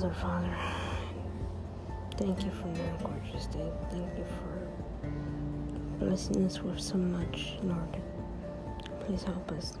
Mother, Father, thank you for your gorgeous day. Thank you for blessing us with so much, Lord. Please help us